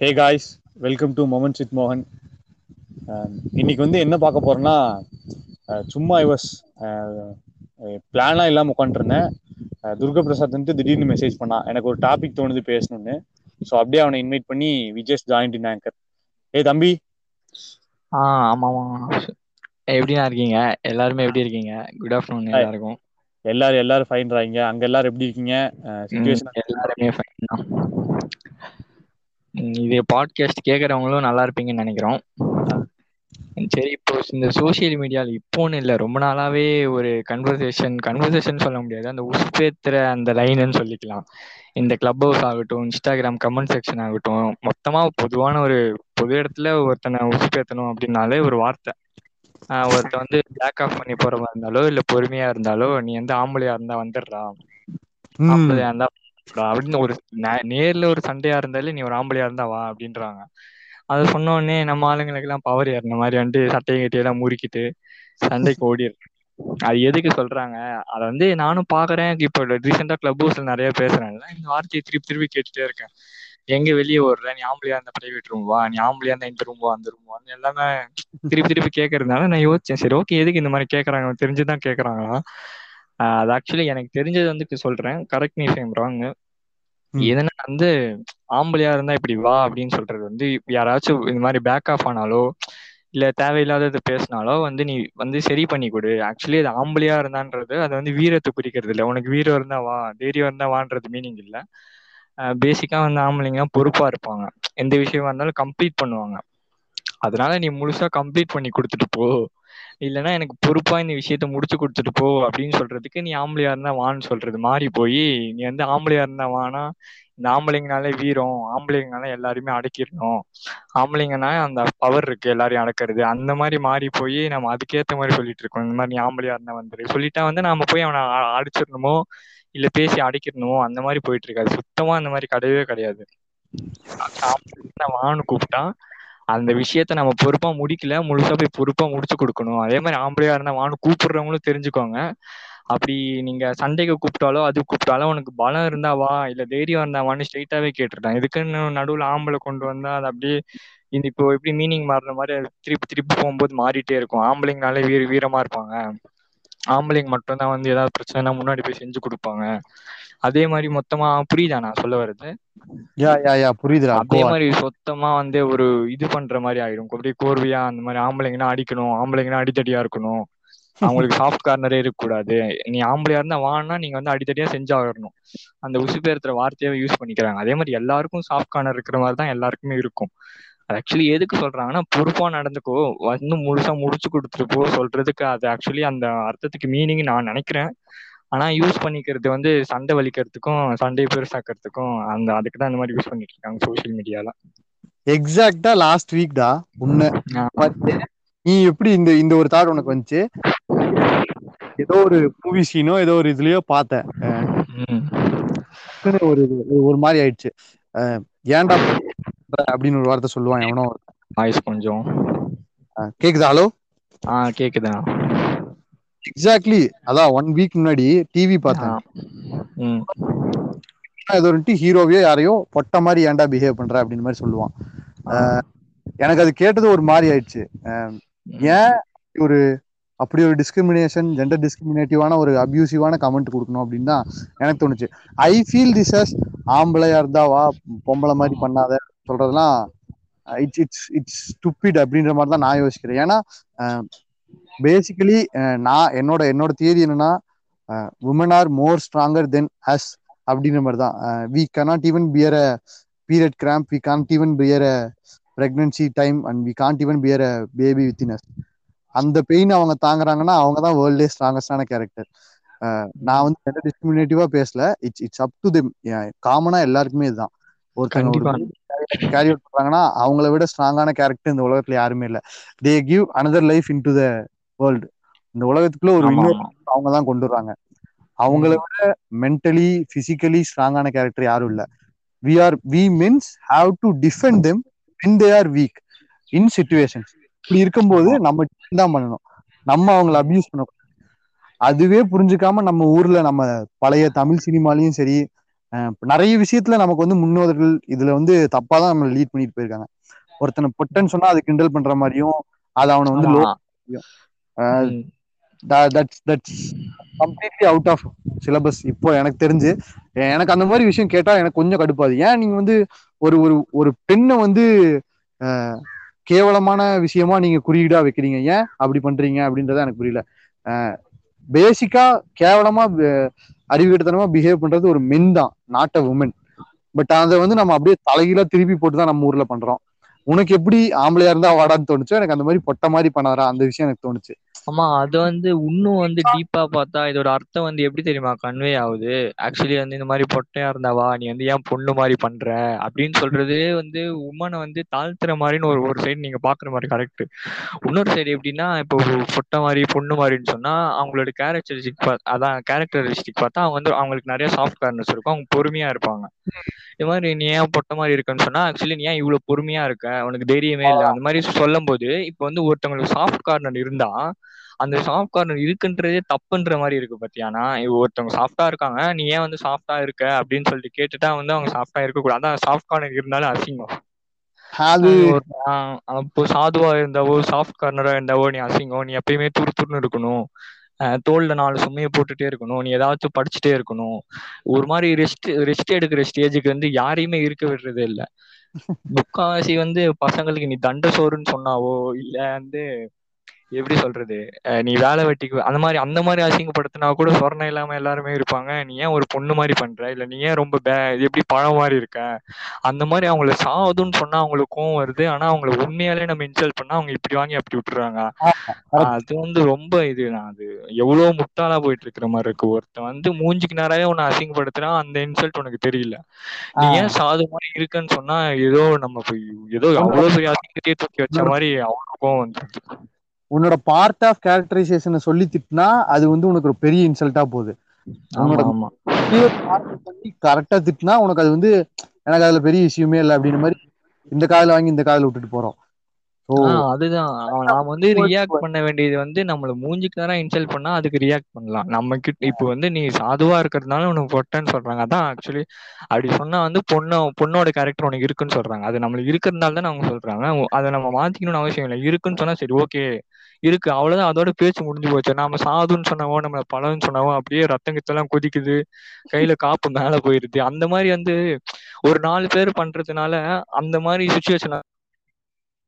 Hey guys welcome to moments with மோகன் இன்னைக்கு வந்து என்ன பார்க்க போறோம்னா அஹ், சும்மா ஐ வாஸ் பிளான்லாம் இல்லாமல் உட்காந்துருந்தேன் துர்கா பிரசாத் வந்து திடீர்னு மெசேஜ் பண்ணான் எனக்கு ஒரு டாபிக் தோணுது பேசணும்னு. ஸோ அப்படியே அவனை இன்வைட் பண்ணி we just joined in anchor ஏய் தம்பி. ஆ ஆமாம் எப்படிண்ணா இருக்கீங்க? எல்லாருமே எப்படி இருக்கீங்க? Good afternoon. எல்லாருக்கும். எல்லாரும் எல்லாரும் ஃபைன்றாங்க அங்க எல்லாரும் எப்படி இருக்கீங்க? எல்லாருமே ஃபைன் இது பாட்காஸ்ட் கேட்குறவங்களும் நல்லா இருப்பீங்கன்னு நினைக்கிறோம். சரி இப்போ இந்த சோஷியல் மீடியாவில் இப்போன்னு இல்லை. ரொம்ப நாளாவே ஒரு கன்வர்சேஷன் கன்வர்சேஷன் சொல்ல முடியாது. அந்த உசுப்பேத்துற அந்த லைனுன்னு சொல்லிக்கலாம். இந்த கிளப் ஹவுஸ் ஆகட்டும் இன்ஸ்டாகிராம் கமெண்ட் செக்ஷன் ஆகட்டும் மொத்தமாக பொதுவான ஒரு பொது இடத்துல ஒருத்தனை உசுப்பேத்தணும் அப்படின்னாலே ஒரு வார்த்தை. ஆஹ் ஒருத்தன் வந்து பேக் ஆஃப் பண்ணி போறவா இருந்தாலோ இல்ல பொறுமையா இருந்தாலோ நீ வந்து ஆம்பளையா இருந்தா வந்துடுறா. ஆம்பளையா இருந்தா அப்படின்னு ஒரு நே- நேர்ல ஒரு சண்டையா இருந்தாலே நீ ஒரு ஆம்பளையா இருந்தா வா அப்படின்றாங்க. அதை சொன்ன உடனே நம்ம ஆளுங்களுக்கு எல்லாம் பவர் ஏறின மாதிரி வந்துட்டு சட்டையை கட்டி எல்லாம் முறுக்கிட்டு சண்டைக்கு ஓடிடுறாங்க. அது எதுக்கு சொல்றாங்க? அதை வந்து நானும் பாக்குறேன். இப்போ ரீசெண்டா கிளப் ஹவுஸ்ல நிறைய பேசுறேன்ல. இந்த வார்த்தையை திருப்பி திருப்பி கேட்டுட்டே இருக்கேன். எங்க வெளியே ஓடுற? நீ ஆம்பளையா இருந்தா பிரைவேட் ரூம் வா? நீ ஆம்பளையா இருந்தா இந்த ரூம் வா? அந்த ரூம் வா? எல்லாமே திருப்பி திருப்பி கேட்கறதுனால நான் யோசிச்சேன். சரி ஓகே எதுக்கு இந்த மாதிரி கேட்கறாங்க தெரிஞ்சுதான் கேட்கறாங்களா அது ஆக்சுவலி எனக்கு தெரிஞ்சது வந்து இப்ப சொல்றேன். கரெக்ட் மீ ஃபேம் ராங் ம். எதனா வந்து ஆம்பளையா இருந்தா இப்படி வா அப்படின்னு சொல்றது வந்து யாராச்சும் இந்த மாதிரி பேக் ஆஃப் ஆனாலோ இல்ல தேவையில்லாதது பேசினாலோ வந்து நீ வந்து சரி பண்ணி கொடு. ஆக்சுவலி அது ஆம்பளையா இருந்தான்றது அது வந்து வீரத்தை குறிக்கிறது இல்ல. உனக்கு வீரம் இருந்தா வா தைரியம் இருந்தா வான்றது மீனிங் இல்ல. பேசிக்கா வந்து ஆம்பளைங்க பொறுப்பா இருப்பாங்க. எந்த விஷயமா இருந்தாலும் கம்ப்ளீட் பண்ணுவாங்க. அதனால நீ முழுசா கம்ப்ளீட் பண்ணி கொடுத்துட்டு போ. இல்லைன்னா எனக்கு பொறுப்பா இந்த விஷயத்த முடிச்சு கொடுத்துட்டு போ அப்படின்னு சொல்றதுக்கு நீ ஆம்பளையா இருந்தா வான்னு சொல்றது மாறி போய் நீ வந்து ஆம்பளையா இருந்தா வானா இந்த ஆம்பளைங்கனாலே வீரம் ஆம்பளைங்கனால எல்லாருமே அடக்கிடணும். ஆம்பளைங்கன்னா அந்த பவர் இருக்கு எல்லாரையும் அடக்கிறது. அந்த மாதிரி மாறி போய் நம்ம அதுக்கேத்த மாதிரி சொல்லிட்டு இருக்கோம். இந்த மாதிரி நீ ஆம்பளையா இருந்தா வந்துரு. சொல்லிட்டா வந்து நாம போய் அவனை அடிச்சிடணுமோ இல்ல பேசி அடிக்கிடணுமோ அந்த மாதிரி போயிட்டு இருக்காது. சுத்தமா அந்த மாதிரி கிடையவே கிடையாது. வான்னு கூப்பிட்டா அந்த விஷயத்த நம்ம பொறுப்பா முடிக்கல. முழுசா போய் பொறுப்பா முடிச்சு கொடுக்கணும். அதே மாதிரி ஆம்பளையா இருந்தா வான்னு கூப்பிடுறவங்களும் தெரிஞ்சுக்கோங்க. அப்படி நீங்க சண்டைக்கு கூப்பிட்டாலோ அது கூப்பிட்டாலோ உனக்கு பலம் இருந்தா வா இல்ல தைரியம் இருந்தா வான்னு ஸ்ட்ரைட்டாவே கேட்டுட்டான் இதுக்குன்னு நடுவுல ஆம்பளை கொண்டு வந்தா அது அப்படியே இந்த இப்போ எப்படி மீனிங் மாறுற மாதிரி அது திருப்பி திருப்பி போகும்போது மாறிட்டே இருக்கும். ஆம்பளைங்கனாலே வீர வீரமா இருப்பாங்க. ஆம்பளைங்க மட்டும்தான் வந்து ஏதாவது பிரச்சனைனா முன்னாடி போய் செஞ்சு கொடுப்பாங்க. அதே மாதிரி மொத்தமா புரியுதா நான் சொல்ல வர்றது? யா யா யா புரியுதுடா. அதே மாதிரி சொத்தமா வந்து ஒரு இது பண்ற மாதிரி ஆயிடும் அப்படியே கோர்வையா அந்த மாதிரி ஆம்பளைங்கன்னா அடிக்கணும் ஆம்பளைங்கன்னா அடித்தடியா இருக்கணும். அவங்களுக்கு சாஃப்ட் கார்னரே இருக்கக்கூடாது. நீ ஆம்பளையா இருந்தா வான்னா நீங்க வந்து அடித்தடியா செஞ்சாகணும். அந்த உசுப்பேத்துற வார்த்தையாவே யூஸ் பண்ணிக்கிறாங்க. அதே மாதிரி எல்லாருக்கும் சாஃப்ட் கார்னர் இருக்கிற மாதிரி தான் எல்லாருக்குமே இருக்கும். ஆக்சுவலி எதுக்கு சொல்றாங்கன்னா பொறுப்பா நடந்துக்கோ. வந்து முழுசா முடிச்சு கொடுத்துட்டு போ. சொல்றதுக்கு அது ஆக்சுவலி அந்த அர்த்தத்துக்கு மீனிங் நான் நினைக்கிறேன். ஆனா யூஸ் பண்ணிக்கிறது வந்து சண்டை வலிக்கிறதுக்கும் சண்டையை பெருசாக்கிறதுக்கும் அந்த அதுக்கு தான் இந்த மாதிரி யூஸ் பண்ணிட்டு இருக்காங்க சோஷியல் மீடியால எக்ஸாக்டா லாஸ்ட் வீக்டா உன்னை வந்து நீ எப்படி இந்த இந்த ஒரு தாட் உனக்கு வந்துச்சு? ஏதோ ஒரு மூவி சீனோ ஏதோ ஒரு இதுலயோ பார்த்தேன். ஒரு ஒரு மாதிரி ஆயிடுச்சு. ஏன்டா அப்படின்னு ஒரு வார்த்தை சொல்லுவான் எவனோ. வாய்ஸ் கொஞ்சம். கேக்குதா? ஹலோ ஆ கேக்குதா எக்ஸாக்ட்லி அதான் ஒன் வீக் முன்னாடி டிவி பார்த்தேன். ம். ஏதோ ஒரு ஹீரோவையோ யாரையோ பொட்ட மாதிரி ஏன்டா பிஹேவ் பண்ற அப்படின்னு மாதிரி சொல்லுவான். எனக்கு அது கேட்டது ஒரு மாதிரி ஆயிடுச்சு. ஏன் ஒரு அப்படி ஒரு டிஸ்கிரிமினேஷன் ஜெண்டர் டிஸ்கிரிமினேட்டிவான ஒரு அபியூசிவான கமெண்ட் கொடுக்கணும் அப்படின்னு தான் எனக்கு தோணுச்சு. ஐ ஃபீல் திஸ் அஸ் ஆம்பளையா இருந்தா வா பொம்பளை மாதிரி பண்ணாத சொல்றதெல்லாம் இட்ஸ் இட்ஸ் இட்ஸ் ஸ்டூப்பிட் அப்படின்ற மாதிரி தான் நான் யோசிக்கிறேன். ஏன்னா பேசிக்கலி நான் என்னோட என்னோட தியரி என்னன்னா women are more stronger than us அப்படின்ற மாதிரி தான். We cannot even bear a period cramp we can't even bear a pregnancy time and we can't even bear a baby within us அந்த pain அவங்க தாங்குறாங்கன்னா அவங்க தான் வேர்ல்டே ஸ்ட்ராங்கஸ்டான character நான் வந்து எந்த டிஸ்கிரிமினேட்டிவா பேசல. It's it's up to them காமனா எல்லாருக்குமே இதுதான். ஒருத்தங்க கேரி அவுட் பண்றாங்கன்னா அவங்கள விட ஸ்ட்ராங்கான கேரக்டர் இந்த உலகத்துல யாருமே இல்ல. They give another life in to the world இந்த உலகத்துக்குள்ள ஒரு இன்னொரு அவங்க தான் கொண்டு வர்றாங்க. அவங்கள விட மென்டலி பிசிக்கலி ஸ்ட்ராங்கான கேரக்டர் யாரும் இல்ல. We are we means have to defend them when they are weak in situations இப்படி இருக்கும்போது நம்ம தான் பண்ணணும். நம்ம அவங்கள அபியூஸ் பண்ண அதுவே புரிஞ்சுக்காம நம்ம ஊர்ல நம்ம பழைய தமிழ் சினிமாலயும் சரி நிறைய விஷயத்துல நமக்கு வந்து முன்னோர்கள் இதுல வந்து தப்பா தான் நம்ம லீட் பண்ணிட்டு போயிருக்காங்க. ஒருத்தனை பொட்டன்னு சொன்னா அது கிண்டல் பண்ற மாதிரியும் அது அவனை வந்து low. That's that's completely out of syllabus இப்போ எனக்கு தெரிஞ்சு எனக்கு அந்த மாதிரி விஷயம் கேட்டா எனக்கு கொஞ்சம் கடுப்பாது ஏன் நீங்க வந்து ஒரு ஒரு ஒரு பெண்ணை வந்து கேவலமான விஷயமா நீங்க குறியீடா வைக்கிறீங்க. ஏன் அப்படி பண்றீங்க அப்படின்றத எனக்கு புரியல. பேசிக்கா கேவலமா அறிவுகட்டத்தனமா பிஹேவ் பண்றது ஒரு மென் தான் நாட் அ உமன் பட் அதை வந்து நம்ம அப்படியே தலைகீழா திருப்பி போட்டு தான் நம்ம ஊர்ல பண்றோம். உனக்கு எப்படி ஆம்பளையா இருந்தா வாடான்னு தோணுச்சோ எனக்கு அந்த மாதிரி பொட்ட மாதிரி பண்ணாரா அந்த விஷயம் எனக்கு தோணுச்சு. ஆமா அது வந்து இன்னும் வந்து டீப்பா பார்த்தா இதோட அர்த்தம் வந்து எப்படி தெரியுமா? கன்வே ஆகுது. ஆக்சுவலி வந்து இந்த மாதிரி பொட்டையா இருந்தாவா நீ வந்து ஏன் பொண்ணு மாதிரி பண்ற? அப்படின்னு சொல்றது வந்து உமனை வந்து தாழ்த்துற மாதிரின்னு ஒரு ஒரு சைடு நீங்க பாக்குற மாதிரி கரெக்ட் இன்னொரு சைடு எப்படின்னா இப்போ பொட்டை மாதிரி பொண்ணு மாதிரின்னு சொன்னா அவங்களோட கேரக்டரிஸ்டிக் அதான் கேரக்டரிஸ்டிக் பார்த்தா அவங்க வந்து அவங்களுக்கு நிறைய சாஃப்ட் கார்னஸ் இருக்கும். அவங்க பொறுமையா இருப்பாங்க. இது மாதிரி நீ ஏன் பொட்டை மாதிரி இருக்கன்னு சொன்னா ஆக்சுவலி நீ ஏன் இவ்வளவு பொறுமையா இருக்க? உனக்கு தைரியமே இல்லை. அந்த மாதிரி சொல்லும் போது இப்போ வந்து ஒருத்தவங்களுக்கு சாஃப்ட் கார்னர் இருந்தா அந்த சாஃப்ட் கார்னர் இருக்குன்றதே தப்புன்ற மாதிரி இருக்கு பத்தியானா ஒருத்தவங்க சாஃப்டா இருக்காங்க நீ ஏன் வந்து சாஃப்டா இருக்க? அப்படின்னு சொல்லிட்டு கேட்டுட்டா வந்து அவங்க சாஃப்டா இருக்கக்கூடாது அதான் சாஃப்ட் கார்னர் இருந்தாலும் அசிங்கம். அது அப்போ சாதுவா இருந்தாவோ சாஃப்ட் கார்னரா இருந்தாவோ நீ அசிங்கம். நீ எப்பயுமே துரு துருன்னு இருக்கணும். தோல்ல நாலு சுமையை போட்டுட்டே இருக்கணும். நீ ஏதாச்சும் படிச்சுட்டே இருக்கணும். ஒரு மாதிரி ரெஸ்ட் ரெஸ்ட் எடுக்கிற ஸ்டேஜுக்கு வந்து யாரையுமே இருக்க விடுறதே இல்ல. முக்காவாசி வந்து பசங்களுக்கு நீ தண்ட சோறுன்னு சொன்னாவோ இல்ல வந்து எப்படி சொல்றது? நீ வேலை வெட்டிக்கு அந்த மாதிரி அந்த மாதிரி அசிங்கப்படுத்தினா கூட சொரணை இல்லாம எல்லாருமே இருப்பாங்க. நீ ஏன் ஒரு பொண்ணு மாதிரி பண்ற? இல்ல நீ ஏன் ரொம்ப எப்படி பழம் மாதிரி இருக்க? அந்த மாதிரி அவங்கள சாவுதுன்னு சொன்னா அவங்களுக்கு கோவம் வருது. ஆனா அவங்கள உண்மையாலே நம்ம இன்சல்ட் பண்ணா அவங்க இப்படி வாங்கி அப்படி விட்டுறாங்க. அது வந்து ரொம்ப இது நான் அது எவ்வளவு முட்டாளா போயிட்டு இருக்கிற மாதிரி இருக்கு. ஒருத்தன் வந்து மூஞ்சிக்கு நேராவே உன்னை அசிங்கப்படுத்துறான். அந்த இன்சல்ட் உனக்கு தெரியல. நீ ஏன் சாது மாதிரி இருக்குன்னு சொன்னா ஏதோ நம்ம போய் ஏதோ அவ்வளவு பெரிய அசிங்கத்தையே தூக்கி வச்ச மாதிரி அவனுக்கும் வந்துருது. உன்னோட பார்ட் ஆஃப் கேரக்டரைசேஷனை சொல்லி திட்டினா அது வந்து உனக்கு ஒரு பெரிய இன்சல்ட்டா போகுது. ஆமா பண்ணி கரெக்டா திட்டினா உனக்கு அது வந்து எனக்கு அதுல பெரிய விஷயமே இல்லை அப்படின்ற மாதிரி இந்த காதுல வாங்கி இந்த காதுல விட்டுட்டு போறோம். அதுதான். நாம வந்து ரியாக்ட் பண்ண வேண்டியது வந்து நம்மள மூஞ்சிக்கு நேரம் இன்சல்ட் பண்ணா அதுக்கு ரியாக்ட் பண்ணலாம். நம்ம கிட்ட இப்போ வந்து நீ சாதுவா இருக்கிறதுனால உனக்கு பொட்டன்னு சொல்றாங்க. அதான் ஆக்சுவலி அப்படி சொன்னா வந்து பொண்ணு பொண்ணோட கேரக்டர் உனக்கு இருக்குன்னு சொல்றாங்க. அது நம்மளுக்கு இருக்கிறதுனால தான் அவங்க சொல்றாங்க. அதை நம்ம மாத்திக்கணும்னு அவசியம் இல்லை. இருக்குன்னு சொன்னா சரி ஓகே இருக்கு. அவ்வளவுதான். அதோட பேச்சு முடிஞ்சு போச்சு. நாம சாதுன்னு சொன்னவோ நம்ம பழம்னு சொன்னவோ அப்படியே ரத்தம் கித்தெல்லாம் கொதிக்குது. கையில காப்பு மேல போயிருது. அந்த மாதிரி வந்து ஒரு நாலு பேர் பண்றதுனால அந்த மாதிரி சுச்சுவேஷன்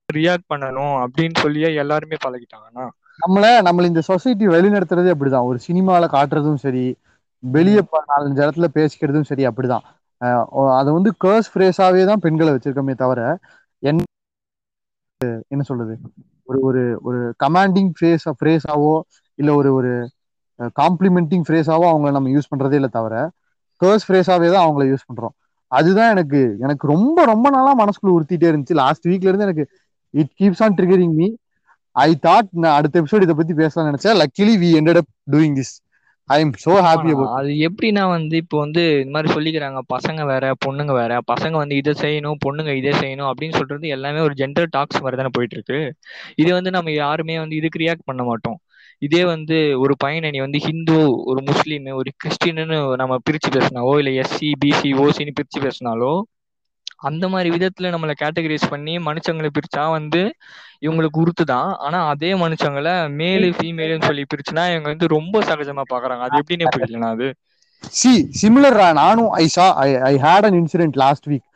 ரியாக்ட் பண்ணணும் அப்படின்னு சொல்லியே எல்லாருமே பழகிட்டாங்கன்னா நம்மள நம்மள இந்த சொசைட்டி வழிநடத்துறதே அப்படிதான். ஒரு சினிமால காட்டுறதும் சரி வெளியே நாலஞ்சு இடத்துல பேசிக்கிறதும் சரி அப்படிதான். அதை வந்து கேர்ஸ் ஃப்ரேஸாவே தான் பெண்களை வச்சிருக்கோமே தவிர என்ன என்ன சொல்றது? ஒரு ஒரு ஒரு கமாண்டிங் ஃப்ரேஸ் ஃப்ரேஸாவோ இல்ல ஒரு ஒரு காம்ப்ளிமெண்டிங் ஃப்ரேஸாவோ அவங்கள நம்ம யூஸ் பண்றதே இல்லை தவிர கேர்ஸ் ஃப்ரேஸாவே தான் அவங்கள யூஸ் பண்றோம். அதுதான் எனக்கு எனக்கு ரொம்ப ரொம்ப நாளா மனசுக்குள்ள உறுத்திட்டே இருந்துச்சு. லாஸ்ட் வீக்ல இருந்து எனக்கு it keeps on triggering me I thought நான் அடுத்த எபிசோட் இதை பத்தி பேசலாம் நினைச்சேன். Luckily we ended up doing this I am so happy about அது எப்படின்னா வந்து இப்போ வந்து இந்த மாதிரி சொல்லிக்கிறாங்க பசங்க வேற பொண்ணுங்க வேற பசங்க வந்து இதை செய்யணும் பொண்ணுங்க இதை செய்யணும் அப்படின்னு சொல்றது எல்லாமே ஒரு ஜென்டர் டாக்ஸ் மாதிரி தானே போயிட்டு இருக்கு இது வந்து நம்ம யாருமே வந்து இதுக்கு ரியாக்ட் பண்ண மாட்டோம். இதே வந்து ஒரு பையனை நீ வந்து ஹிந்து ஒரு முஸ்லீம் ஒரு கிறிஸ்டின்னு நம்ம பிரிச்சு பேசினாவோ இல்ல எஸ்சி பிசி ஓசின்னு பிரிச்சு பேசினாலோ அந்த மாதிரி விதத்துல நம்மளை கேட்டகரைஸ் பண்ணி மனுஷங்களை பிரிச்சா வந்து இவங்களுக்கு உருத்து தான். ஆனா அதே மனுஷங்களை மேலு ஃபீமேலுன்னு சொல்லி பிரிச்சுனா இவங்க வந்து ரொம்ப சகஜமா பாக்குறாங்க. அது எப்படின்னே புரியலனா அது? சி சிமிலர் நானும் I saw I I had an incident last week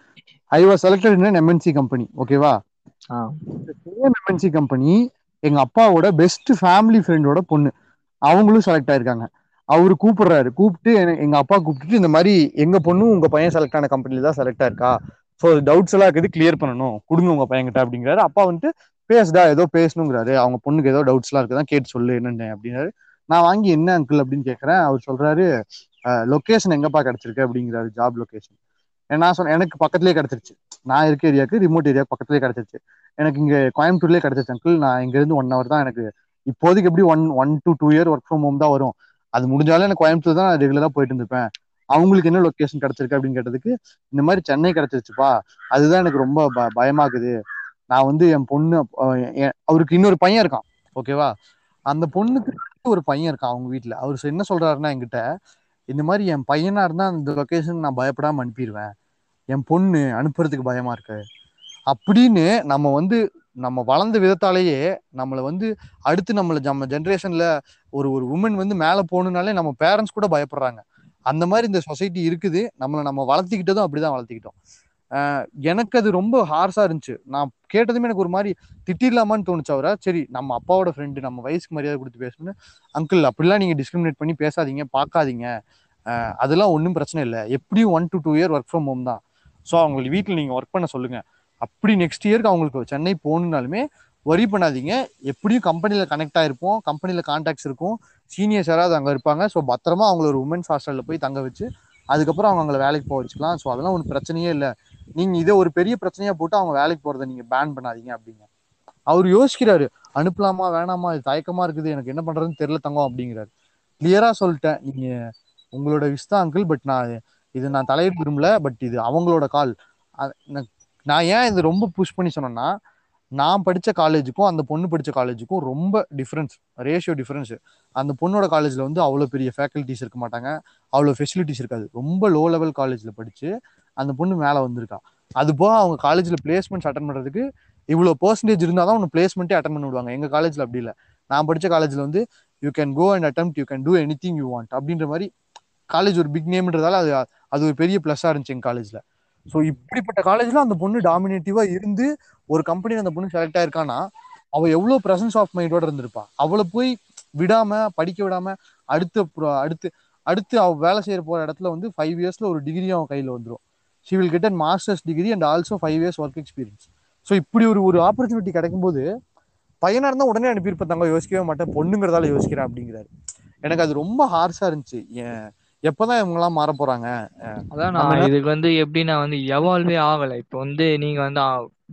I was selected in MNC company ஓகேவா சேம் எம்என்சி கம்பெனி எங்க அப்பாவோட பெஸ்ட் ஃபேமிலி ஃப்ரெண்டோட பொண்ணு. அவங்களும் செலக்ட் ஆயிருக்காங்க. அவரு கூப்பிடுறாரு. கூப்பிட்டு எங்க அப்பா கூப்பிட்டுட்டு இந்த மாதிரி எங்க பொண்ணும் உங்க பையன் செலக்ட் ஆன கம்பெனில தான் செலக்ட் ஆயிருக்கா ஸோ டவுட்ஸ் எல்லாம் இருக்குது கிளியர் பண்ணணும். கொடுங்க உங்க பையன்கிட்ட அப்படிங்கிறாரு. அப்பா வந்துட்டு பேசுடா ஏதோ பேசணுங்கிறாரு. அவங்க பொண்ணுக்கு ஏதோ டவுட்ஸ் எல்லாம் இருக்குதான் கேட்டு சொல்லு என்னென்ன அப்படின்னாரு நான் வாங்கி என்ன அங்கிள் அப்படின்னு கேட்கறேன் அவர் சொல்றாரு லொக்கேஷன் எங்கப்பா கிடைச்சிருக்கு? அப்படிங்கிறாரு ஜாப் லொக்கேஷன் நான் சொன்னேன் எனக்கு பக்கத்துலேயே கிடைச்சிருச்சு. நான் இருக்க ஏரியாவுக்கு ரிமோட் ஏரியா பக்கத்துலேயே கிடைச்சிருச்சு. எனக்கு இங்கே கோயம்புத்தூர்லேயே கிடைச்சிருச்சு அங்கிள் நான் இங்கேருந்து ஒன் ஹவர் தான் எனக்கு இப்போதைக்கு எப்படி one one to two year work from home தான் வரும். அது முடிஞ்சாலும் எனக்கு கோயம்புத்தூர் தான் ரெகுலராக போயிட்டு இருந்திருப்பேன். அவங்களுக்கு என்ன லொக்கேஷன் கிடைச்சிருக்கு அப்படின்னு கேட்டதுக்கு இந்த மாதிரி சென்னை கிடைச்சிருச்சுப்பா. அதுதான் எனக்கு ரொம்ப ப பயமாக்குது. நான் வந்து என் பொண்ணு என்- அவருக்கு இன்னொரு பையன் இருக்கான். ஓகேவா அந்த பொண்ணுக்கு ஒரு பையன் இருக்கான் அவங்க வீட்டுல அவர் என்ன சொல்றாருன்னா என்கிட்ட இந்த மாதிரி என் பையனா இருந்தா அந்த லொக்கேஷன் நான் பயப்படாம அனுப்பிடுவேன் என் பொண்ணு அனுப்புறதுக்கு பயமா இருக்கு. அப்படின்னு நம்ம வந்து நம்ம வளர்ந்த விதத்தாலேயே நம்மளை வந்து அடுத்து நம்மளை நம்ம ஜென்ரேஷன்ல ஒரு ஒரு உமன் வந்து மேலே போகணுனாலே நம்ம பேரண்ட்ஸ் கூட பயப்படுறாங்க. அந்த மாதிரி இந்த சொசைட்டி இருக்குது. நம்மளை நம்ம வளர்த்திக்கிட்டதும் அப்படிதான் வளர்த்திக்கிட்டோம். எனக்கு அது ரொம்ப ஹார்ஸா இருந்துச்சு. நான் கேட்டதுமே எனக்கு ஒரு மாதிரி திட்டிடலாமான்னு தோணுச்சு அவரை. சரி நம்ம அப்பாவோட ஃப்ரெண்டு நம்ம வயசுக்கு மரியாதை கொடுத்து பேசணும்னு அங்கிள் அப்படிலாம் நீங்க டிஸ்கிரிமினேட் பண்ணி பேசாதீங்க பார்க்காதீங்க. அதெல்லாம் ஒன்றும் பிரச்சனை இல்லை. எப்படியும் one to two year work from home தான். ஸோ அவங்களுக்கு வீட்டில் நீங்கள் ஒர்க் பண்ண சொல்லுங்க. அப்படி நெக்ஸ்ட் இயருக்கு அவங்களுக்கு சென்னை போகணுன்னாலுமே ஒரி பண்ணாதீங்க. எப்படியும் கம்பெனியில் கனெக்ட் ஆகிருப்போம் கம்பெனியில் கான்டாக்ட்ஸ் இருக்கும். சீனியர்ஸ் யாராவது அங்கே இருப்பாங்க. ஸோ பத்திரமா அவங்கள ஒரு உமன்ஸ் ஹாஸ்டலில் போய் தங்க வச்சு அதுக்கப்புறம் அவங்க அவங்கள வேலைக்கு போக வச்சுக்கலாம். ஸோ அதெல்லாம் ஒன்றும் பிரச்சனையே இல்லை. நீங்கள் இதை ஒரு பெரிய பிரச்சனையாக போட்டு அவங்க வேலைக்கு போகிறத நீங்கள் பேன் பண்ணாதீங்க அப்படிங்க. அவர் யோசிக்கிறாரு அனுப்பலாமா வேணாமா? இது தயக்கமாக இருக்குது. எனக்கு என்ன பண்ணுறதுன்னு தெரில தங்கம் அப்படிங்கிறாரு. கிளியராக சொல்லிட்டேன். நீங்கள் உங்களோட விஷ் தான் அங்கிள் பட் நான் இது நான் தலையிட விரும்பல. பட் இது அவங்களோட கால் நான் ஏன் இது ரொம்ப புஷ் பண்ணி சொன்னேன்னா நான் படித்த காலேஜுக்கும் அந்த பொண்ணு படித்த காலேஜுக்கும் ரொம்ப டிஃப்ரென்ஸ் ரேஷியோ டிஃப்ரென்ஸ் அந்த பொண்ணோட காலேஜில் வந்து அவ்வளோ பெரிய ஃபேக்கல்ட்டிஸ் இருக்க மாட்டாங்க. அவ்வளோ ஃபெசிலிட்டிஸ் இருக்காது. ரொம்ப லோ லெவல் காலேஜில் படித்து அந்த பொண்ணு மேலே வந்திருக்கா. அது போக அவங்க காலேஜில் பிளேஸ்மெண்ட்ஸ் அட்டன் பண்ணுறதுக்கு இவ்வளோ பர்சன்டேஜ் இருந்தால் தான் ஒன்று பிளேஸ்மெண்ட்டே அட்டன் பண்ணி விடுவாங்க. எங்கள் காலேஜில் அப்படி இல்லை. நான் படித்த காலேஜில் வந்து you can go and attend you can do anything you want அப்படின்ற மாதிரி காலேஜ் ஒரு பிக் நேம்ன்றதால அது அது ஒரு பெரிய ப்ளஸ்ஸாக இருந்துச்சு எங்கள் காலேஜில் ஸோ இப்படிப்பட்ட காலேஜில் அந்த பொண்ணு டாமினேட்டிவாக இருந்து ஒரு கம்பெனியில் அந்த பொண்ணு செலக்ட் ஆயிருக்கான்னா அவள் எவ்வளோ ப்ரெசன்ஸ் ஆஃப் மைண்டோட இருந்திருப்பா. அவளை போய் விடாமல் படிக்க விடாமல் அடுத்து அடுத்து அடுத்து அவள் வேலை செய்கிற போகிற இடத்துல வந்து ஃபைவ் இயர்ஸில் ஒரு டிகிரி அவன் கையில் வந்துடும் she will get and masters degree and also five years work experience so இப்படி ஒரு ஒரு ஆப்பர்ச்சுனிட்டி கிடைக்கும்போது பையனாக இருந்தால் உடனே அனுப்பியிருப்பாங்க யோசிக்கவே மாட்டேன். பொண்ணுங்கிறதால யோசிக்கிறேன் அப்படிங்கிறாரு. எனக்கு அது ரொம்ப ஹார்ஷாக இருந்துச்சு. ஏன்? எப்பதான் இவங்க எல்லாம் மாற போறாங்க அதான் நான் இதுக்கு வந்து எப்படின்னா வந்து எவால்வே ஆகல. இப்ப வந்து நீங்க வந்து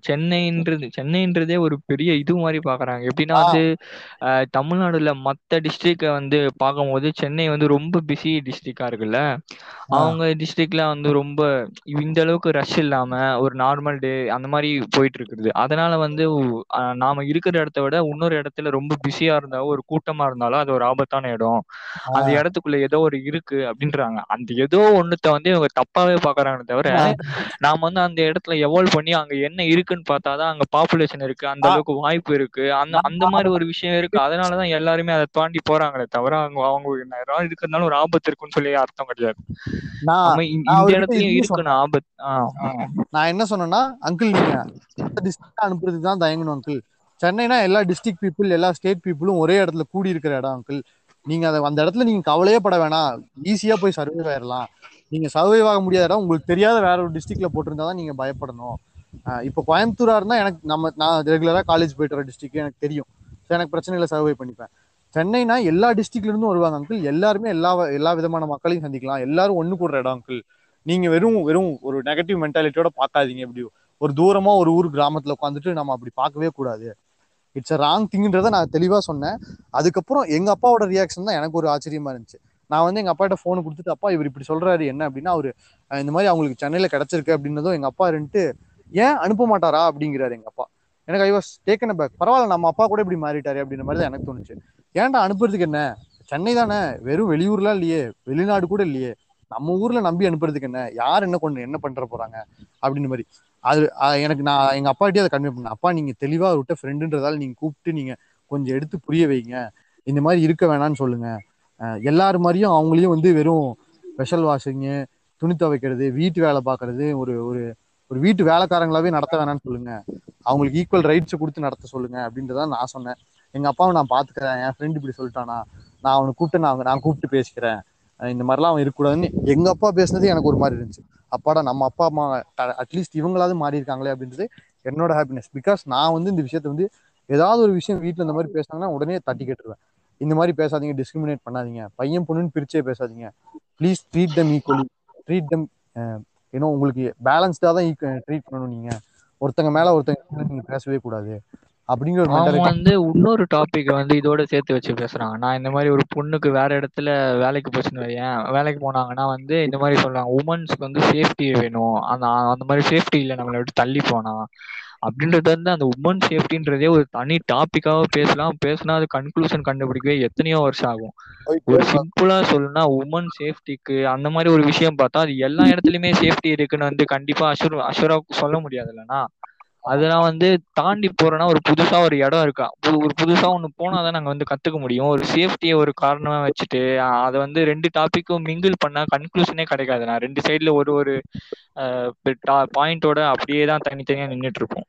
சென்னைன்றது சென்னைன்றதே ஒரு பெரிய இது மாதிரி பாக்குறாங்க. எப்படின்னா வந்து தமிழ்நாடுல மத்த டிஸ்ட்ரிக்ட வந்து பார்க்கும்போது சென்னை வந்து ரொம்ப பிஸி டிஸ்ட்ரிக்டா இருக்குல்ல. அவங்க டிஸ்ட்ரிக்ட்ல வந்து ரொம்ப இந்த அளவுக்கு ரஷ் இல்லாம ஒரு நார்மல் டே அந்த மாதிரி போயிட்டு இருக்குது. அதனால வந்து நாம இருக்கிற இடத்த விட இன்னொரு இடத்துல ரொம்ப பிஸியா இருந்தாலும் ஒரு கூட்டமா இருந்தாலும் அது ஒரு ஆபத்தான இடம். அந்த இடத்துக்குள்ள ஏதோ ஒரு இருக்கு அப்படின்றாங்க. அந்த ஏதோ ஒண்ணுத்த வந்து இவங்க தப்பாவே பாக்குறாங்க தவிர நாம வந்து அந்த இடத்துல எவால்வ் பண்ணி அங்க என்ன இருக்குன்னு பார்த்தாதான் அங்க பாப்புலேஷன் இருக்கு அந்த அளவுக்கு வாய்ப்பு இருக்கு. அந்த அந்த மாதிரி ஒரு விஷயம் இருக்கு. அதனாலதான் எல்லாருமே அதை தாண்டி போறாங்களே தவிர அவங்க அவங்க இருக்கிறதுனால ஒரு ஆபத்து இருக்குன்னு சொல்லி அர்த்தம் கிடையாது. இந்த இடத்துலயும் இருக்குன்னு ஆபத்து நான் என்ன சொன்னேன்னா அங்கிள் நீங்க அனுப்புறதுக்கு தான் தயங்கணும் அங்கிள் சென்னைனா எல்லா டிஸ்ட்ரிக்ட் பீப்புள் எல்லா ஸ்டேட் பீப்புளும் ஒரே இடத்துல கூடி இருக்கிற இடம் அங்கிள் நீங்க அதை அந்த இடத்துல நீங்க கவலையே பட வேணாம். ஈஸியா போய் சர்வைவ் ஆயிடலாம் நீங்க சர்வைவ் ஆக முடியாத இடம் உங்களுக்கு தெரியாத வேற ஒரு டிஸ்ட்ரிக்ட்ல போட்டிருந்தா தான் நீங்க பயப்படணும். இப்போ கோயம்புத்தூரா இருந்தால் எனக்கு நம்ம நான் ரெகுலராக காலேஜ் போயிட்டு வர டிஸ்ட்ரிக்ட் எனக்கு தெரியும். ஸோ எனக்கு பிரச்சனைகளை சர்வே சர்வை பண்ணிப்பேன். சென்னைனா எல்லா டிஸ்ட்ரிக்ட்ல இருந்தும் வருவாங்க அங்கிள் எல்லாருமே எல்லா எல்லா விதமான மக்களையும் சந்திக்கலாம். எல்லாரும் ஒன்று கூடுற இடம் அங்கிள் நீங்க வெறும் வெறும் ஒரு நெகட்டிவ் மென்டாலிட்டியோட பார்க்காதீங்க எப்படி ஒரு தூரமா ஒரு ஊர் கிராமத்துல உட்காந்துட்டு நம்ம அப்படி பார்க்கவே கூடாது. இட்ஸ் அ ராங் திங்குன்றத நான் தெளிவா சொன்னேன். அதுக்கப்புறம் எங்க அப்பாவோட ரியாக்ஷன் தான் எனக்கு ஒரு ஆச்சரியமா இருந்துச்சு. நான் வந்து எங்க அப்பாட்ட போன் கொடுத்துட்டு அப்பா இவர் இப்படி சொல்றாரு என்ன? அப்படின்னா அவரு இந்த மாதிரி அவங்களுக்கு சென்னையில கிடைச்சிருக்கு அப்படின்னதும் எங்க அப்பா இருந்துட்டு ஏன் அனுப்ப மாட்டாரா அப்படிங்கிறாரு எங்க அப்பா. எனக்கு ஐ வாஸ் டேக்கன் பேக் பரவாயில்ல நம்ம அப்பா கூட இப்படி மாறிட்டாரு அப்படின்ற மாதிரி தான் எனக்கு தோணுச்சு. ஏன்டா அனுப்புறதுக்கு என்ன? சென்னை தானே வெறும் வெளியூர்லாம் இல்லையே வெளிநாடு கூட இல்லையே. நம்ம ஊர்ல நம்பி அனுப்புறதுக்கு என்ன? யார் என்ன கொண்டு என்ன பண்ற போறாங்க? அப்படின்னு மாதிரி. அது எனக்கு நான் எங்க அப்பாட்டே அதை கன்வே பண்ணேன். அப்பா நீங்க தெளிவா விட்ட ஃப்ரெண்டுன்றதால நீங்க கூப்பிட்டு நீங்க கொஞ்சம் எடுத்து புரிய வைங்க. இந்த மாதிரி இருக்க வேணாம்னு சொல்லுங்க. எல்லார் மாதிரியும் அவங்களையும் வந்து வெறும் ஸ்பெஷல் வாஷிங்கு துணி துவைக்கிறது வீட்டு வேலை பார்க்கறது ஒரு ஒரு ஒரு வீட்டு வேலைக்காரங்களாவே நடத்த வேணாம்னு சொல்லுங்க. அவங்களுக்கு ஈக்குவல் ரைட்ஸ் கொடுத்து நடத்த சொல்லுங்க அப்படின்றதான் நான் சொன்னேன். எங்க அப்பாவை நான் பாத்துக்கிறேன். என் ஃப்ரெண்ட் இப்படி சொல்லிட்டானா? நான் அவனை கூப்பிட்டு நான் நான் கூப்பிட்டு பேசிக்கிறேன். இந்த மாதிரிலாம் அவன் இருக்கக்கூடாதுன்னு எங்க அப்பா பேசுனது எனக்கு ஒரு மாதிரி இருந்துச்சு. அப்பாடா நம்ம அப்பா அம்மா அட்லீஸ்ட் இவங்களாவது மாறி இருக்காங்களே அப்படின்றது என்னோட ஹாப்பினஸ் பிகாஸ் நான் வந்து இந்த விஷயத்த வந்து ஏதாவது ஒரு விஷயம் வீட்டில் இந்த மாதிரி பேசினாங்கன்னா உடனே தட்டி கேட்டுருவேன். இந்த மாதிரி பேசாதீங்க டிஸ்கிரிமினேட் பண்ணாதீங்க. பையன் பொண்ணுன்னு பிரிச்சே பேசாதீங்க. Please treat them equally treat them ஏன்னா உங்களுக்கு பேலன்ஸ்டா தான் ட்ரீட் பண்ணணும் நீங்க. ஒருத்தங்க மேல ஒருத்தங்க நீங்க பேசவே கூடாது. அவங்க வந்து இன்னொரு டாபிக் வந்து இதோட சேர்த்து வச்சு பேசுறாங்க. நான் இந்த மாதிரி ஒரு பொண்ணுக்கு வேற இடத்துல வேலைக்கு போச்சுன்னு வையேன். வேலைக்கு போனாங்கன்னா வந்து இந்த மாதிரி சொல்றாங்க உமன்ஸ்க்கு வந்து சேஃப்டி வேணும். அந்த அந்த மாதிரி சேஃப்டி இல்லை. நம்மளை விட்டு தள்ளி போனா. அப்படின்றது வந்து அந்த உமன் சேஃப்டின்றதே ஒரு தனி டாபிக்காக பேசலாம். பேசினா அது கன்க்ளூஷன் கண்டுபிடிக்கவே எத்தனையோ வருஷம் ஆகும். ஒரு சிம்பிளா சொல்லணும்னா உமன் சேஃப்டிக்கு அந்த மாதிரி ஒரு விஷயம் பார்த்தா அது எல்லா இடத்துலயுமே சேஃப்டி இருக்குன்னு வந்து கண்டிப்பா அஷூர் அஷூரா சொல்ல முடியாது இல்லைன்னா. அதெல்லாம் வந்து தாண்டி போறோம்னா ஒரு புதுசா ஒரு இடம் இருக்கா? புது- ஒரு புதுசா ஒண்ணு போனாதான் நாங்க வந்து கத்துக்க முடியும். ஒரு சேஃப்டியை ஒரு காரணமா வச்சுட்டு அதை வந்து ரெண்டு டாபிக்கும் மிங்கிள் பண்ணா கன்க்ளூஷனே கிடைக்காது. நான் ரெண்டு சைடுல ஒரு ஒரு பாயிண்டோட அப்படியே தான் தனித்தனியா நின்றுட்டு இருக்கும்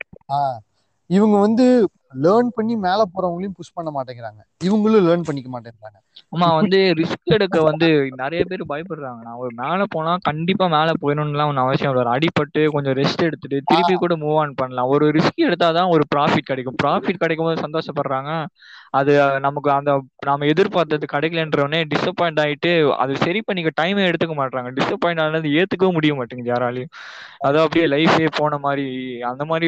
இவங்க வந்து லேர்ன் பண்ணி மேல போறவங்களையும் புஷ் பண்ண மாட்டேங்கிறாங்க. இவங்களும் லேர்ன் பண்ணிக்க மாட்டேங்கிறாங்க. ஆமா வந்து ரிஸ்க் எடுக்க வந்து நிறைய பேர் பயப்படுறாங்க. நான் ஒரு மேல போனா கண்டிப்பா மேல போயிடணும்லாம் ஒன்றும் அவசியம் இல்லை. அடிபட்டு கொஞ்சம் ரெஸ்ட் எடுத்துட்டு திருப்பி கூட மூவ் ஆன் பண்ணலாம். ஒரு ரிஸ்க் எடுத்தாதான் ஒரு ப்ராஃபிட் கிடைக்கும். ப்ராஃபிட் கிடைக்கும் போது சந்தோஷப்படுறாங்க. அது நமக்கு அந்த நாம எதிர்பார்த்தது கிடைக்கலன்றவனே டிசப்பாயிண்ட் ஆயிட்டு அது சரி பண்ணிக்க டைமே எடுத்துக்க மாட்டாங்க டிசப்பாயிண்ட் ஆனது ஏத்துக்கவும் முடிய மாட்டேங்குது யாராலையும். அது அப்படியே லைஃபே போன மாதிரி அந்த மாதிரி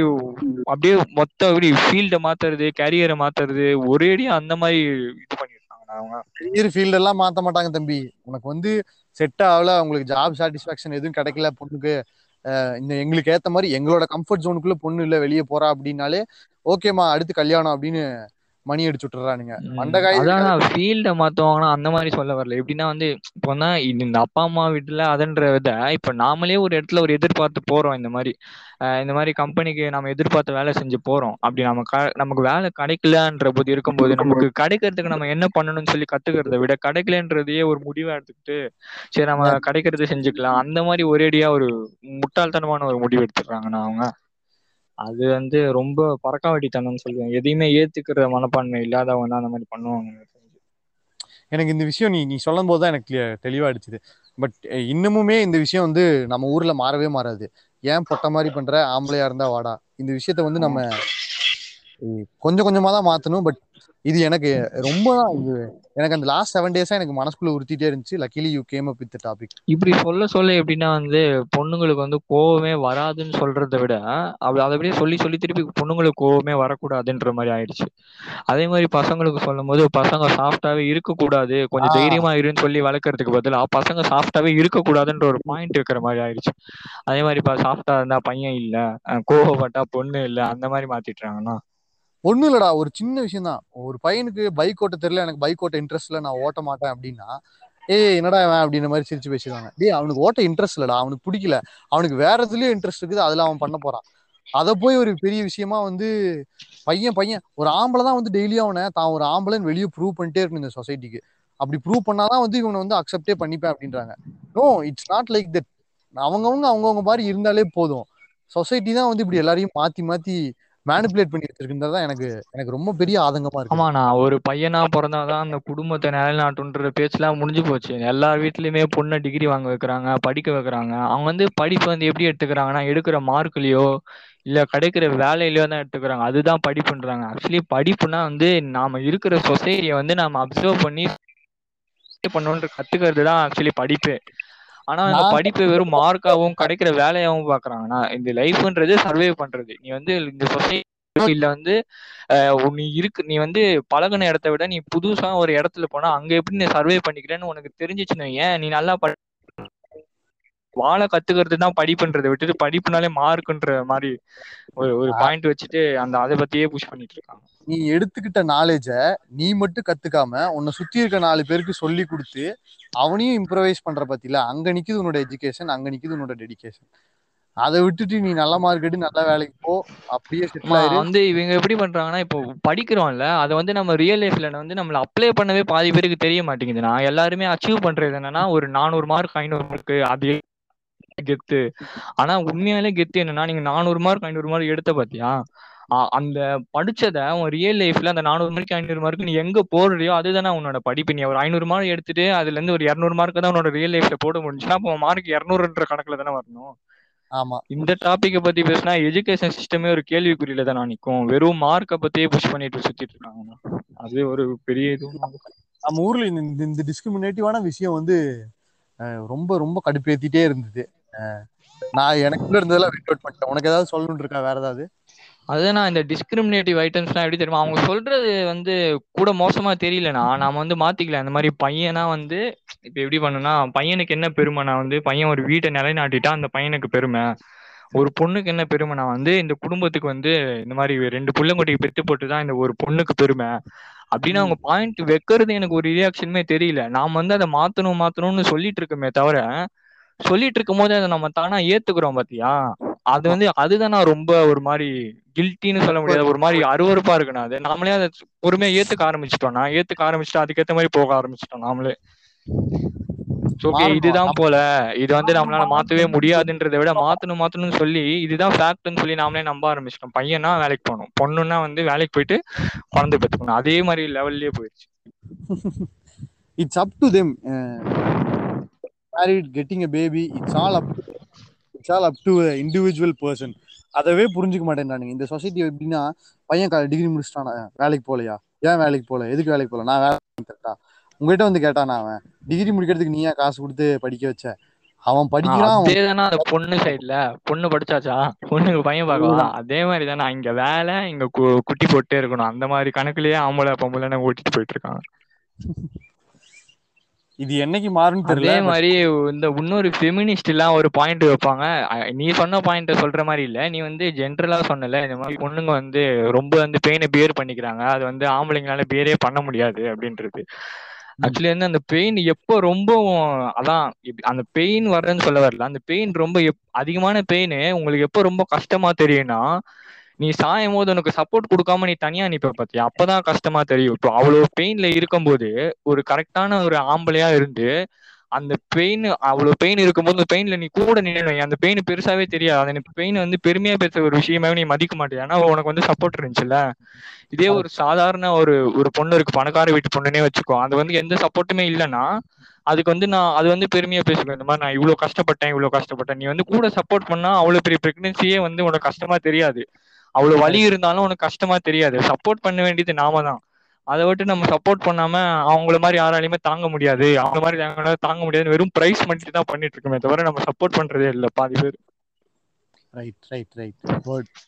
அப்படியே மொத்த அப்படி ஃபீல்டை மாத்துறது கேரியரை மாத்துறது ஒரேடியா அந்த மாதிரி இது பண்ணிருக்காங்க அவங்க? கரியர் ஃபீல்ட் எல்லாம் மாத்த மாட்டாங்க தம்பி. உனக்கு வந்து செட் ஆகல உங்களுக்கு ஜாப் சாட்டிஸ்பாக்சன் எதுவும் கிடைக்கல பொண்ணுக்கு இந்த எங்களுக்கு ஏத்த மாதிரி எங்களோட கம்ஃபர்ட் ஜோனுக்குள்ள பொண்ணு இல்ல வெளியே போறா அப்படின்னாலே ஓகேம்மா அடுத்து கல்யாணம் அப்படின்னு மணி அடிச்சு விட்டுறானுங்க மண்டகாய் அதான் ஃபீல்ட மாத்துவாங்கன்னா அந்த மாதிரி சொல்ல வரல. எப்படின்னா வந்து இப்போ வந்து இந்த அப்பா அம்மா வீட்டுல அதன்ற விட இப்ப நாமளே ஒரு இடத்துல ஒரு எதிர்பார்த்து போறோம் இந்த மாதிரி. இந்த மாதிரி கம்பெனிக்கு நம்ம எதிர்பார்த்து வேலை செஞ்சு போறோம். அப்படி நம்ம க- நமக்கு வேலை கிடைக்கலன்ற போது இருக்கும்போது நமக்கு கிடைக்கிறதுக்கு நம்ம என்ன பண்ணணும்னு சொல்லி கத்துக்கிறத விட கிடைக்கலன்றதையே ஒரு முடிவா எடுத்துக்கிட்டு சரி நம்ம கிடைக்கிறது செஞ்சுக்கலாம். அந்த மாதிரி ஒரேடியா ஒரு முட்டாள்தனமான ஒரு முடிவு எடுத்துக்கிறாங்கண்ணா அவங்க. அது வந்து ரொம்ப பறக்காவட்டித்தனம்னு சொல்லுவேன் எதையுமே ஏத்துக்கிற மனப்பான்மை இல்லாதவங்க தான் அந்த மாதிரி பண்ணுவாங்க. எனக்கு தெரிஞ்சு. எனக்கு இந்த விஷயம் நீ நீ சொல்லும் போது தான் எனக்கு தெளிவா அடிச்சுது. பட் இன்னமுமே இந்த விஷயம் வந்து நம்ம ஊர்ல மாறவே மாறாது. ஏன் பொட்ட மாதிரி பண்ற? ஆம்பளையா இருந்தா வாடா. இந்த விஷயத்த வந்து நம்ம கொஞ்சம் கொஞ்சமா தான் மாத்தணும். பட் இது எனக்கு ரொம்ப தான் இது எனக்கு அந்த லாஸ்ட் செவன் டேஸா எனக்கு மனசுக்குள்ள உறுத்திட்டே இருந்துச்சு. Luckily you came up with topic இப்படி சொல்ல சொல்ல எப்படின்னா வந்து பொண்ணுங்களுக்கு வந்து கோவமே வராதுன்னு சொல்றதை விட அப்படி அதை அப்படியே சொல்லி சொல்லி திருப்பி பொண்ணுங்களுக்கு கோவமே வரக்கூடாதுன்ற மாதிரி ஆயிடுச்சு. அதே மாதிரி பசங்களுக்கு சொல்லும் போது பசங்க சாஃப்டாவே இருக்கக்கூடாது. கொஞ்சம். தைரியமா இருன்னு சொல்லி வளர்க்கறதுக்கு பதிலா பசங்க சாஃப்டாவே இருக்கக்கூடாதுன்ற ஒரு பாயிண்ட் இருக்கிற மாதிரி ஆயிடுச்சு. அதே மாதிரி இப்ப சாஃப்டா இருந்தா பையன் இல்ல கோவப்பட்டா பொண்ணு இல்ல அந்த மாதிரி மாத்திட்டுறாங்கன்னா ஒண்ணும் இல்லடா ஒரு சின்ன விஷயம் தான் ஒரு பையனுக்கு பைக் ஓட்ட தெரியல எனக்கு பைக் ஓட்ட இன்ட்ரெஸ்ட் இல்ல நான் ஓட்ட மாட்டேன் அப்படின்னா ஏய் என்னடா இவன் அப்படின்ற மாதிரி சிரிச்சு பேசிடுவாங்க. டேய் அவனுக்கு ஓட்ட இன்ட்ரெஸ்ட் இல்லடா அவனுக்கு பிடிக்கல. அவனுக்கு வேற எதுலயும் இன்ட்ரெஸ்ட் இருக்குது அதுல அவன் பண்ண போறான். அதை போய் ஒரு பெரிய விஷயமா வந்து பையன் பையன் ஒரு ஆம்பளை தான் வந்து டெய்லியும் அவனை தான் ஒரு ஆம்பளைன்னு வெளியே ப்ரூவ் பண்ணிட்டே இருக்கணும் இந்த சொசைட்டிக்கு அப்படி ப்ரூவ் பண்ணாதான் வந்து இவனை வந்து அக்செப்டே பண்ணிப்பேன் அப்படின்றாங்க. No it's not like that அவங்கவுங்க அவங்கவுங்க மாதிரி இருந்தாலே போதும். சொசைட்டி தான் வந்து இப்படி எல்லாரையும் மாத்தி மாத்தி மேனிபுலேட் பண்ணி வச்சிருக்குன்றது எனக்கு எனக்கு ரொம்ப பெரிய ஆதங்கமா இருக்கு. ஆமா நான் ஒரு பையனா பிறந்தாதான் அந்த குடும்பத்தை நிலைநாட்டுன்ற பேச்செல்லாம் முடிஞ்சு போச்சு. எல்லா வீட்லயுமே பொண்ணை டிகிரி வாங்க வைக்கிறாங்க படிக்க வைக்கிறாங்க. அவங்க வந்து படிப்பு வந்து எப்படி எடுத்துக்கிறாங்கன்னா எடுக்கிற மார்க்லயோ இல்ல கிடைக்கிற வேலையிலயோ தான் எடுத்துக்கிறாங்க. அதுதான் படிப்புன்றாங்க ஆக்சுவலி படிப்புனா வந்து நாம இருக்கிற சொசைட்டியை வந்து நாம அப்சர்வ் பண்ணி பண்ணணுன்ற கத்துக்கிறது தான் ஆக்சுவலி படிப்பு. ஆனா இந்த நான் படிப்பு வெறும் மார்க்காவும் கிடைக்கிற வேலையாவும் பாக்குறாங்க. நான் இந்த லைஃப்ன்றது சர்வே பண்றது. நீ வந்து இந்த சொசைட்டி இல்ல வந்து நீ இருக்கு நீ வந்து பழகுன இடத்த விட நீ புதுசா ஒரு இடத்துல போனா அங்க எப்படி நீ சர்வே பண்ணிக்கிறேன்னு உனக்கு தெரிஞ்சிச்சுன்னு ஏன் நீ நல்லா படி வாழ கத்துக்கிறது தான் படிப்புன்றதை விட்டுட்டு படிப்புனாலே மார்க்குன்ற மாதிரி ஒரு ஒரு பாயிண்ட் வச்சுட்டு அந்த அதை பத்தியே புஷ் பண்ணிட்டு இருக்காங்க. நீ எடுத்துக்கிட்ட நாலேஜ நீ மட்டும் கத்துக்காம உன்னை சுத்தி இருக்க நாலு பேருக்கு சொல்லி கொடுத்து அவனையும் இம்ப்ரவைஸ் பண்ற பத்தில அங்க நிக்குது உன்னோட எஜுகேஷன் அங்க நிக்குது உன்னோட டெடிகேஷன் அதை விட்டுட்டு நீ நல்ல மார்க் எடுத்து நல்ல வேலைக்கு போ அப்படியே வந்து இவங்க எப்படி பண்றாங்கன்னா இப்போ படிக்கிறோம்ல அதை வந்து நம்ம ரியல் லைஃப்ல வந்து நம்மள அப்ளை பண்ணவே பாதி பேருக்கு தெரிய மாட்டேங்குது நான் எல்லாருமே அச்சீவ் பண்றது என்னன்னா ஒரு நானூறு மார்க் ஐநூறு மார்க் அது கெத்து ஆனா உண்மையாலே கெத்து என்னன்னா நீங்க நானூறு மார்க் ஐநூறு மார்க் எடுத்த பாத்தியா? அந்த படிச்சத உன் ரியல் லைஃப்ல அந்த நானூறு மார்க் ஐநூறு மார்க் நீ எங்க போடுறியோ அதுதானே உன்னோட படிப்பு. நீ ஒரு ஐநூறு மார்க் எடுத்துட்டு அதுல இருந்து ஒரு இரநூறு மார்க் தான் உன்னோட ரியல் லைஃப்ல போட முடிஞ்சுன்னா அப்போ மார்க் இரநூறுன்ற கணக்குல தானே வரணும். ஆமா. இந்த டாபிக்கை பத்தி பேசினா எஜுகேஷன் சிஸ்டமே ஒரு கேள்விக்குறியில தான் நிற்கும் வெறும் மார்க்கை பத்தியே புஷ் பண்ணிட்டு சுத்திட்டு இருக்காங்க. அது ஒரு பெரிய இது நம்ம ஊர்ல இந்த இந்த- டிஸ்கிரிமினேட்டிவான விஷயம் வந்து ரொம்ப ரொம்ப கடுப்பேத்திட்டே இருந்தது. நான் எனக்குள்ள இருந்ததெல்லாம் வெயிட் அவுட் பண்ணிட்டேன். உனக்கு ஏதாவது சொல்லணும்னு இருக்கா? வேற ஏதாவது? அதுதான் நான் இந்த டிஸ்கிரிமினேட்டிவ் ஐட்டம்ஸ்லாம் எப்படி தெரியுமா அவங்க சொல்றது வந்து கூட மோசமா தெரியலனா நாம வந்து மாத்திக்கலாம் இந்த மாதிரி பையனா வந்து இப்ப எப்படி பண்ணுனா பையனுக்கு என்ன பெருமைனா வந்து பையன் ஒரு வீட்டை நிலைநாட்டிட்டா அந்த பையனுக்கு பெருமை. ஒரு பொண்ணுக்கு என்ன பெருமை நான் வந்து இந்த குடும்பத்துக்கு வந்து இந்த மாதிரி ரெண்டு புள்ளங்குட்டிக்கு பெத்து போட்டு தான் இந்த ஒரு பொண்ணுக்கு பெருமை. அப்படின்னு அவங்க பாயிண்ட் வைக்கிறது எனக்கு ஒரு ரியாக்ஷனுமே தெரியல. நாம வந்து அதை மாத்தணும் மாத்தணும்னு சொல்லிட்டு இருக்கோமே தவிர சொல்லிட்டு இருக்கும் போது அதை நம்ம தானா ஏத்துக்கிறோம் பாத்தியா? அது வந்து அதுதான் நான் ரொம்ப ஒரு மாதிரி கில்ட்டின்னு சொல்ல முடியாது ஒரு மாதிரி அருவருப்பா இருக்குண்ணா அது. நாமளே அதை பொறுமையா ஏத்துக்க ஆரம்பிச்சிட்டோம்னா ஏத்துக்க ஆரம்பிச்சுட்டா அதுக்கேத்த மாதிரி போக ஆரம்பிச்சிட்டோம் நாமளே. ஓகே இதுதான் போல. இது வந்து நம்மளால மாத்தவே முடியாதுன்றதை விட மாத்தணும் மாத்தணும்னு சொல்லி இதுதான் ஃபேக்ட்னு சொல்லி நாமளே நம்ப ஆரம்பிச்சிட்டோம். பையனா வேலைக்கு போகணும். பொண்ணுன்னா வந்து வேலைக்கு போயிட்டு குழந்தை பெற்றுக்கணும் அதே மாதிரி லெவல்லயே போயிடுச்சு it's up to them married getting a baby it's all up it's all up to individual person அதவே புரிஞ்சுக்க மாட்டேன்றானுங்க இந்த சொசைட்டி எப்படின்னா பையன் டிகிரி முடிச்சிட்டானா வேலைக்கு போகலையா? ஏன் வேலைக்கு போகல? எதுக்கு வேலைக்கு போகல? நான் வேலை தரட்டா உங்ககிட்ட வந்து கேட்டானா அவன் டிகிரி முடிக்கிறதுக்கு நீ ஏன் காசு கொடுத்து படிக்க வச்ச? அவன் படிக்கிறான் அந்த பொண்ணு சைடுல பொண்ணு படிச்சாச்சா? பொண்ணுக்கு பையன் பார்க்கவா? அதே மாதிரி தானே இங்க வேலை இங்க குட்டி போட்டே இருக்கணும். அந்த மாதிரி கணக்குலயே ஆம்பளை பொம்பளை ஓட்டிட்டு போயிட்டு இருக்காங்க. இது என்னைக்கு மாறும்னு தெரியல. அதே மாதிரி இந்த இன்னொரு ஃபெமினிஸ்ட் எல்லாம் ஒரு பாயிண்ட் வைப்பாங்க. நீ சொன்ன பாயிண்ட் சொல்ற மாதிரி இல்ல. நீ வந்து ஜென்ரலா சொன்னல. இந்த மாதிரி பொண்ணுங்க வந்து ரொம்ப வந்து பெயினை பியர் பண்ணிக்கிறாங்க. அது வந்து ஆம்பளைங்களால பியரே பண்ண முடியாது அப்படின்றது. ஆக்சுவலி வந்து அந்த பெயின் எப்போ ரொம்ப அதான் அந்த பெயின் வர்றேன்னு சொல்ல வரல. அந்த பெயின் ரொம்ப அதிகமான பெயின் உங்களுக்கு எப்போ ரொம்ப கஷ்டமா தெரியும்னா நீ சாயும் போது உனக்கு சப்போர்ட் கொடுக்காம நீ தனியா நிப்ப பாத்தியா? அப்பதான் கஷ்டமா தெரியும். இப்போ அவ்வளவு பெயின்ல இருக்கும்போது ஒரு கரெக்டான ஒரு ஆம்பளையா இருந்து அந்த பெயின் அவ்வளவு பெயின் இருக்கும்போது அந்த பெயின்ல நீ கூட நின்று அந்த பெயின் பெருசாவே தெரியாது. அந்த பெயின் வந்து பெருமையா பேச ஒரு விஷயமாவே நீ மதிக்க மாட்டியா? ஏன்னா உனக்கு வந்து சப்போர்ட் இருந்துச்சுல்ல? இதே ஒரு சாதாரண ஒரு ஒரு பொண்ணு இருக்கு. பணக்கார வீட்டு பொண்ணுனே வச்சுக்கோ. அது வந்து எந்த சப்போர்ட்டுமே இல்லைன்னா அதுக்கு வந்து நான் அது வந்து பெருமையா பேசுவேன். இந்த மாதிரி நான் இவ்வளவு கஷ்டப்பட்டேன் இவ்வளவு கஷ்டப்பட்டேன். நீ வந்து கூட சப்போர்ட் பண்ணா அவ்வளவு பெரிய பிரெக்னன்சியே வந்து உனக்கு கஷ்டமா தெரியாது. அவ்வளவு வலி இருந்தாலும் உனக்கு கஷ்டமா தெரியாது. சப்போர்ட் பண்ண வேண்டியது நாம தான். அதை விட்டு நம்ம சப்போர்ட் பண்ணாம அவங்கள மாதிரி யாராலையுமே தாங்க முடியாது. அவங்க மாதிரி தாங்க முடியாது வெறும் பிரைஸ் மட்டும் தான் பண்ணிட்டு இருக்கோமே தவிர நம்ம சப்போர்ட் பண்றதே இல்லை பாதி பேர். ரைட் ரைட் ரைட்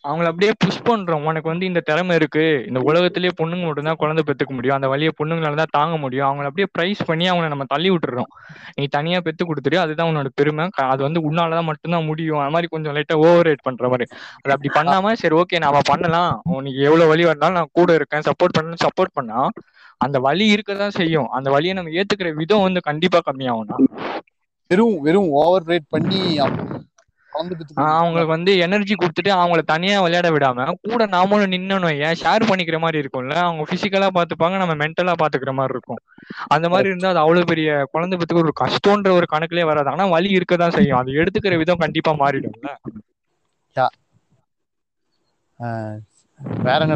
அவங்கள அப்படியே புஷ் பண்றோம். உனக்கு வந்து இந்த திறமை இருக்கு. இந்த உலகத்திலேயே பொண்ணுங்க மட்டும் தான் குழந்தை பெத்துக்க முடியும். அந்த வழியை பொண்ணுங்களால தான் தாங்க முடியும். அவங்கள அப்படியே பிரைஸ் பண்ணி அவங்கள நம்ம தள்ளி விட்டுறோம். நீ தனியா பெத்து கொடுத்துரு அதுதான் உன்னோட பெருமை. அது வந்து உன்னாலதான் மட்டும்தான் முடியும். அது மாதிரி கொஞ்சம் லைட்டா ஓவர் ரேட் பண்ற மாதிரி. அது அப்படி பண்ணாம சரி ஓகே நாம பண்ணலாம். உனக்கு எவ்வளவு வழி வந்தாலும் நான் கூட இருக்கேன். சப்போர்ட் பண்ணணும் சப்போர்ட் பண்ணா அந்த வழி இருக்கதான் செய்யும். அந்த வழியை நம்ம ஏத்துக்கிற விதம் வந்து கண்டிப்பா கம்மியாகும்னா வெறும் வெறும் ஓவர் ரேட் பண்ணி அவங்களுக்கு வந்து எனர்ஜி கொடுத்துட்டு அவங்கள தனியா விளையாட விடாம கூட நாமளும் நின்னணும் ஏன் ஷேர் பண்ணிக்கிற மாதிரி இருக்கும்ல. அவங்க பிசிக்கலா பாத்துப்பாங்க நம்ம மென்டலா பாத்துக்கிற மாதிரி இருக்கும். அந்த மாதிரி இருந்தா அது அவ்வளவு பெரிய குழந்தை பத்துக்கு ஒரு கஷ்டம்ன்ற ஒரு கணக்குலயே வராது. ஆனா வலி இருக்கதான் செய்யும். அது எடுத்துக்கிற விதம் கண்டிப்பா மாறிடும்ல. வேற என்ன?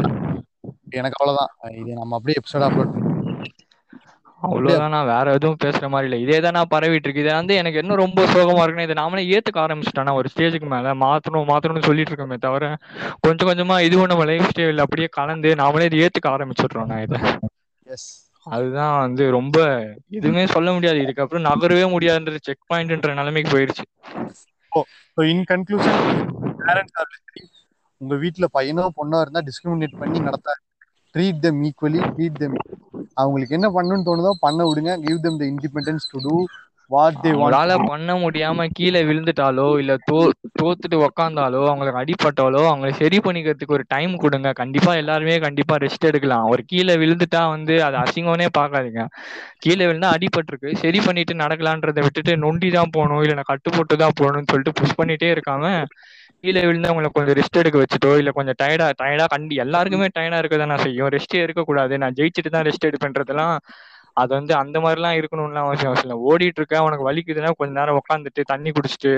எனக்கு அவ்வளவுதான். இது நம்ம அப்படியே எபிசோட் அப்லோட் அவ்வளவுதான் நான் வேற எதுவும் பேசுற மாதிரி இல்ல. இதே தான் நான் பரவிட்டு இருக்கு. இதை வந்து எனக்கு என்ன ரொம்ப சோகமா இருக்குன்னா இதை நாமளே ஏத்துக்க ஆரம்பிச்சிட்டோம்னா ஒரு ஸ்டேஜுக்கு மேல மாத்தணும் மாத்தணும்னு சொல்லிட்டு இருக்கோமே தவிர கொஞ்சம் கொஞ்சமா இதுவும் நம்ம லைஃப் ஸ்டைல் அப்படியே கலந்து நாமளே இதை ஏத்துக்க ஆரம்பிச்சிடுறோம் நான் இதை. அதுதான் வந்து ரொம்ப எதுவுமே சொல்ல முடியாது. இதுக்கப்புறம் நகரவே முடியாதுன்ற செக் பாயிண்ட்ன்ற நிலைமைக்கு போயிருச்சு. இன் கன்க்ளூஷன் உங்க வீட்டுல பையனோ பொண்ணோ இருந்தா டிஸ்கிரிமினேட் பண்ணி நடத்த treat them equally treat them அவங்களுக்கு என்ன பண்ணணும்னு தோணுதோ பண்ண விடுங்க. Give them the independence to do what they அவங்களால பண்ண முடியாம கீழே விழுந்துட்டாலோ இல்ல தோ தோத்துட்டு உக்காந்தாலோ அவங்களுக்கு அடிபட்டாலோ அவங்களை சரி பண்ணிக்கிறதுக்கு ஒரு டைம் கொடுங்க. கண்டிப்பா எல்லாருமே கண்டிப்பா ரெஸ்ட் எடுக்கலாம். ஒரு கீழே விழுந்துட்டா வந்து அது அசிங்கம்னே பாக்காதீங்க கீழே விழுந்தா அடிபட்டிருக்கு. சரி பண்ணிட்டு நடக்கலான்றதை விட்டுட்டு நொண்டி தான் போகணும் இல்ல நான் கட்டு போட்டு தான் போகணும்னு சொல்லிட்டு புஷ் பண்ணிட்டே இருக்காம கீழே விழுந்து அவங்களை கொஞ்சம் ரெஸ்ட் எடுக்க வச்சுட்டோ இல்ல கொஞ்சம் டயர்டா டயர்டா கண்டி எல்லாருக்குமே டயர்டா இருக்க நான் செய்யும். ரெஸ்டே இருக்கக்கூடாது நான் ஜெயிச்சுட்டு தான் ரெஸ்ட் எடுப்பேன்றதெல்லாம் அது வந்து அந்த மாதிரிலாம் இருக்கணும்லாம் அவசியம் அவசியம் இல்லை. ஓடிட்டு இருக்க உனக்கு வலிக்குதுன்னா கொஞ்ச நேரம் உட்காந்துட்டு தண்ணி குடிச்சிட்டு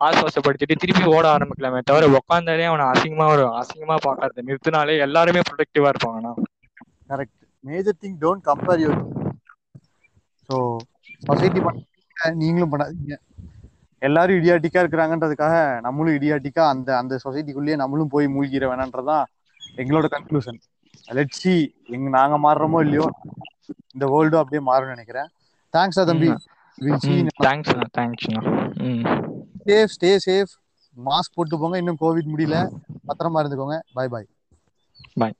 ஆசுவாசப்படுத்திட்டு திருப்பி ஓட ஆரம்பிக்கலாமே தவிர உட்காந்தாலே அவனை அசிங்கமா ஒரு அசிங்கமா பாக்காது நிறுத்தினாலே எல்லாருமே ப்ரொடக்டிவா இருப்பாங்கண்ணா correct major thing don't compare your so society பண்ண நீங்களும் பண்ணாதீங்க. எல்லாரும் இடியாட்டிக்கா இருக்கிறாங்கன்றதுக்காக நம்மளும் இடியாட்டிக்கா அந்த அந்த சொசைட்டிக்குள்ளேயே நம்மளும் போய் மூழ்கிற வேணான்றதான் எங்களோட கன்க்ளூஷன் லெட் சி எங்க நாங்க மாறுறோமோ இல்லையோ இந்த வேர்ல்டும் அப்படியே மாறும்னு நினைக்கிறேன். தேங்க்ஸ் தம்பி. Thanks thanks safe stay safe mask போட்டு போங்க இன்னும் கோவிட் முடியல. பத்திரமா இருந்துக்கோங்க. பாய் பாய் பாய்